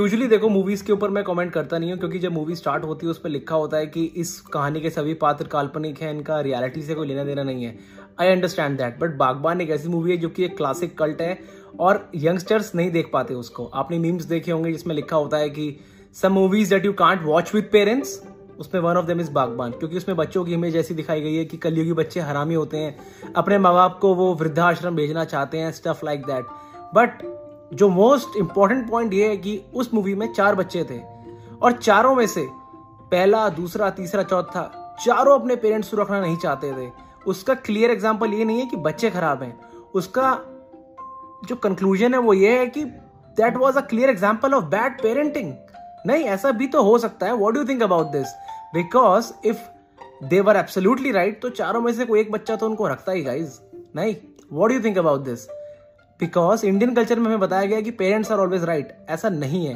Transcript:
Usually देखो movies के ऊपर मैं कमेंट करता नहीं हूँ, क्योंकि जब मूवी स्टार्ट होती है, उस पर लिखा होता है कि इस कहानी के सभी पात्र काल्पनिक हैं, इनका रियलिटी से कोई लेना देना नहीं है। I understand that but Baghban एक ऐसी मूवी है जो कि एक क्लासिक कल्ट है, और यंगस्टर्स नहीं देख पाते उसको। आपने मीम्स देखे होंगे जिसमें लिखा होता है कि some movies that you can't watch with parents उसमें one of them is Baghban. क्योंकि उसमें बच्चों की इमेज ऐसी दिखाई गई है कि कलयुगी बच्चे हरामी होते हैं, अपने माँ बाप को वो वृद्धाश्रम भेजना चाहते हैं स्टफ़ लाइक दैट बट जो मोस्ट इंपॉर्टेंट पॉइंट ये है कि उस मूवी में चार बच्चे थे। और चारों में से पहला, दूसरा, तीसरा, चौथा, चारों अपने पेरेंट्स को रखना नहीं चाहते थे। उसका क्लियर एग्ज़ाम्पल ये नहीं है कि बच्चे खराब हैं। उसका जो कंक्लूजन है वो ये है कि that was a clear example of bad parenting नहीं, ऐसा भी तो हो सकता है। What do think about this because if they're absolutely right तो चारों में से कोई एक बच्चा तो उनको रखता ही गाइज़ नहीं what do think about this because Indian culture में हमें बताया गया कि पेरेंट्स आर ऑलवेज राइट ऐसा नहीं है.